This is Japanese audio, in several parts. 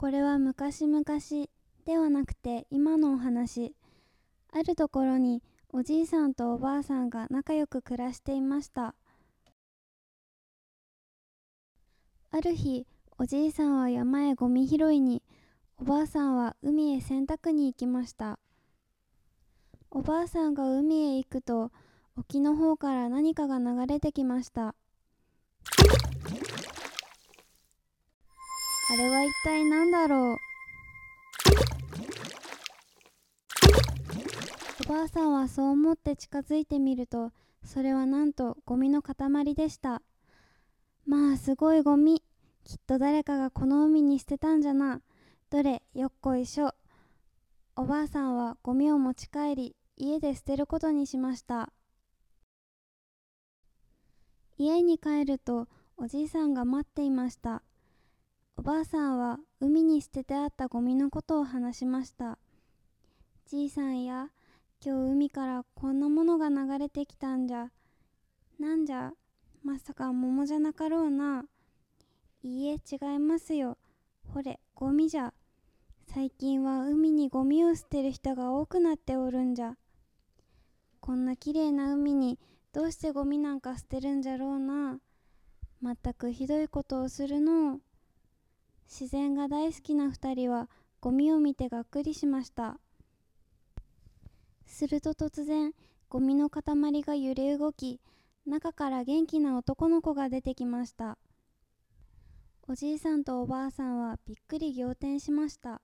これは昔々ではなくて今のお話。あるところにおじいさんとおばあさんが仲良く暮らしていました。ある日おじいさんは山へゴミ拾いにおばあさんは海へ洗濯に行きました。おばあさんが海へ行くと沖の方から何かが流れてきました。あれは一体何だろう？おばあさんはそう思って近づいてみるとそれはなんとゴミの塊でした。まあすごいゴミ。きっと誰かがこの海に捨てたんじゃな。どれよっこいしょ。おばあさんはゴミを持ち帰り家で捨てることにしました。家に帰るとおじいさんが待っていました。おばあさんは海に捨ててあったゴミのことを話しました。じいさんや今日海からこんなものが流れてきたんじゃ。なんじゃまさか桃じゃなかろうな。いいえ違いますよ。ほれゴミじゃ。最近は海にゴミを捨てる人が多くなっておるんじゃ。こんなきれいな海にどうしてゴミなんか捨てるんじゃろうな。まったくひどいことをするの。う自然が大好きな2人はゴミを見てがっくりしました。すると突然ゴミの塊が揺れ動き中から元気な男の子が出てきました。おじいさんとおばあさんはびっくり仰天しました。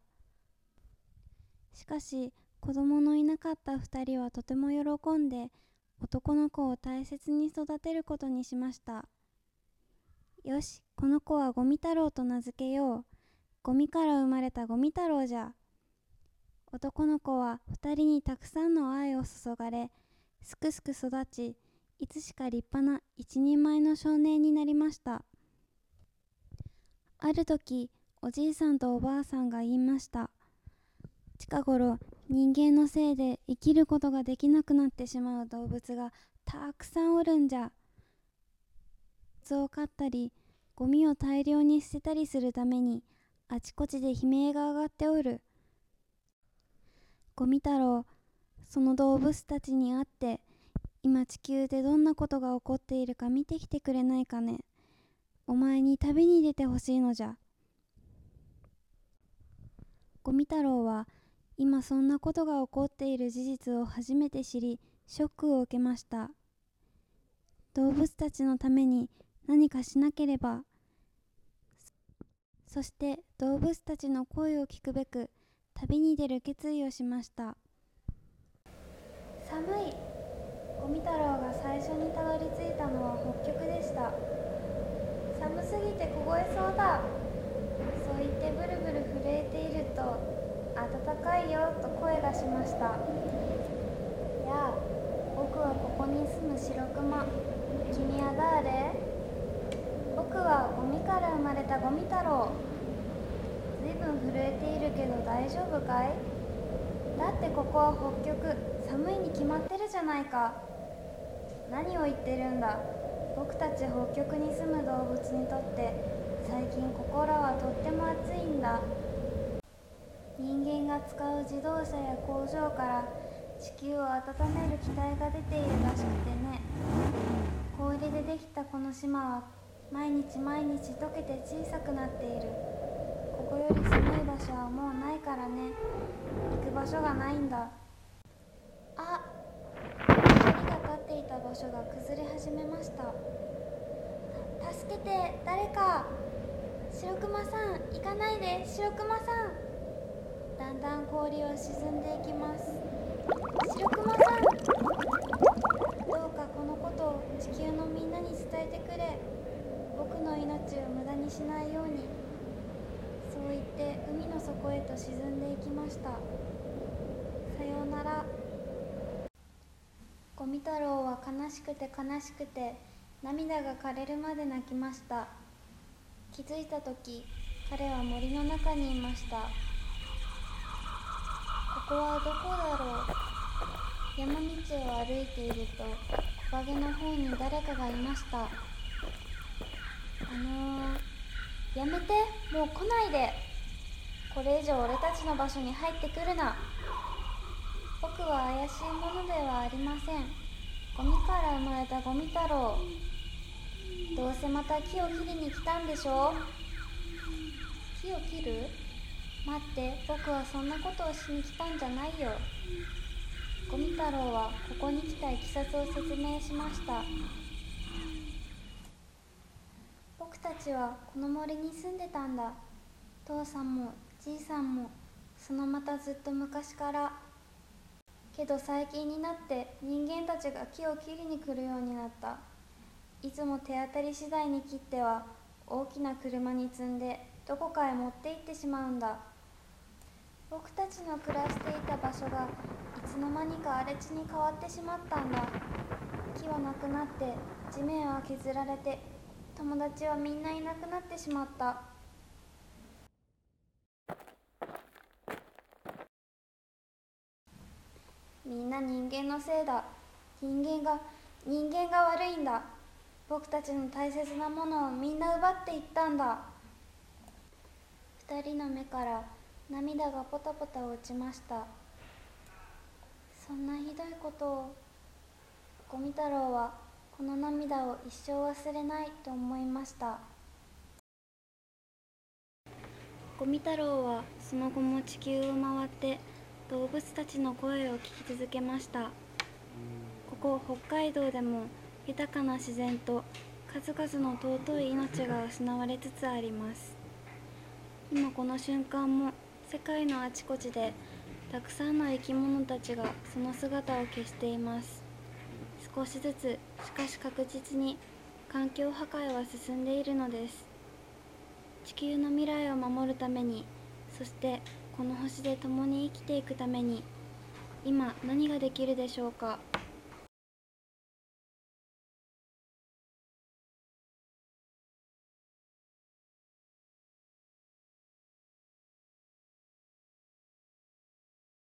しかし子供のいなかった2人はとても喜んで男の子を大切に育てることにしました。よしこの子はゴミ太郎と名付けよう。ゴミから生まれたゴミ太郎じゃ。男の子は2人にたくさんの愛を注がれすくすく育ちいつしか立派な一人前の少年になりました。ある時おじいさんとおばあさんが言いました。近頃人間のせいで生きることができなくなってしまう動物がたくさんおるんじゃ。水を飼ったりゴミを大量に捨てたりするためにあちこちで悲鳴が上がっておる。ゴミ太郎その動物たちに会って今地球でどんなことが起こっているか見てきてくれないかね。お前に旅に出てほしいのじゃ。ゴミ太郎は今そんなことが起こっている事実を初めて知りショックを受けました。動物たちのために何かしなければ。そして動物たちの声を聞くべく旅に出る決意をしました。寒い。ゴミ太郎が最初にたどり着いたのは北極でした。寒すぎて凍えそうだ。そう言ってブルブル震えていると暖かいよと声がしました。やあ僕はここに住む白熊。君は誰？僕はゴミから生まれたゴミ太郎。ずいぶん震えているけど大丈夫かい？だってここは北極寒いに決まってるじゃないか。何を言ってるんだ？僕たち北極に住む動物にとって最近ここらはとっても暑いんだ。人間が使う自動車や工場から地球を温める機体が出ているらしくてね。氷でできたこの島は毎日毎日溶けて小さくなっている。ここより寒い場所はもうないからね。行く場所がないんだ。あ光が立っていた場所が崩れ始めました。助けて誰か。白熊さん行かないで。白熊さん。だんだん氷は沈んでいきます。白熊さん。どうかこのことを地球のみんなに伝えてくれ。僕の命を無駄にしないようにそう言って海の底へと沈んでいきました。さようなら。ゴミ太郎は悲しくて悲しくて涙が枯れるまで泣きました。気づいた時彼は森の中にいました。ここはどこだろう。山道を歩いていると木陰の方に誰かがいました。あのー、やめて。もう来ないで。これ以上俺たちの場所に入ってくるな。僕は怪しいものではありません。ゴミから生まれたゴミ太郎。どうせまた木を切りに来たんでしょ木を切る？待って。僕はそんなことをしに来たんじゃないよ。ゴミ太郎はここに来たいきさつを説明しました僕たちはこの森に住んでたんだ。父さんもじいさんもそのまたずっと昔から。けど最近になって人間たちが木を切りに来るようになった。いつも手当たり次第に切っては大きな車に積んでどこかへ持って行ってしまうんだ。僕たちの暮らしていた場所がいつの間にか荒れ地に変わってしまったんだ。木はなくなって地面は削られて友達はみんないなくなってしまった。みんな人間のせいだ。人間が人間が悪いんだ。僕たちの大切なものをみんな奪っていったんだ。二人の目から涙がポタポタ落ちました。そんなひどいことをゴミ太郎はこの涙を一生忘れないと思いました。ゴミ太郎はその後も地球を回って動物たちの声を聞き続けました。ここ北海道でも豊かな自然と数々の尊い命が失われつつあります。今この瞬間も世界のあちこちでたくさんの生き物たちがその姿を消しています。少しずつしかし確実に環境破壊は進んでいるのです。地球の未来を守るためにそしてこの星で共に生きていくために今何ができるでしょうか？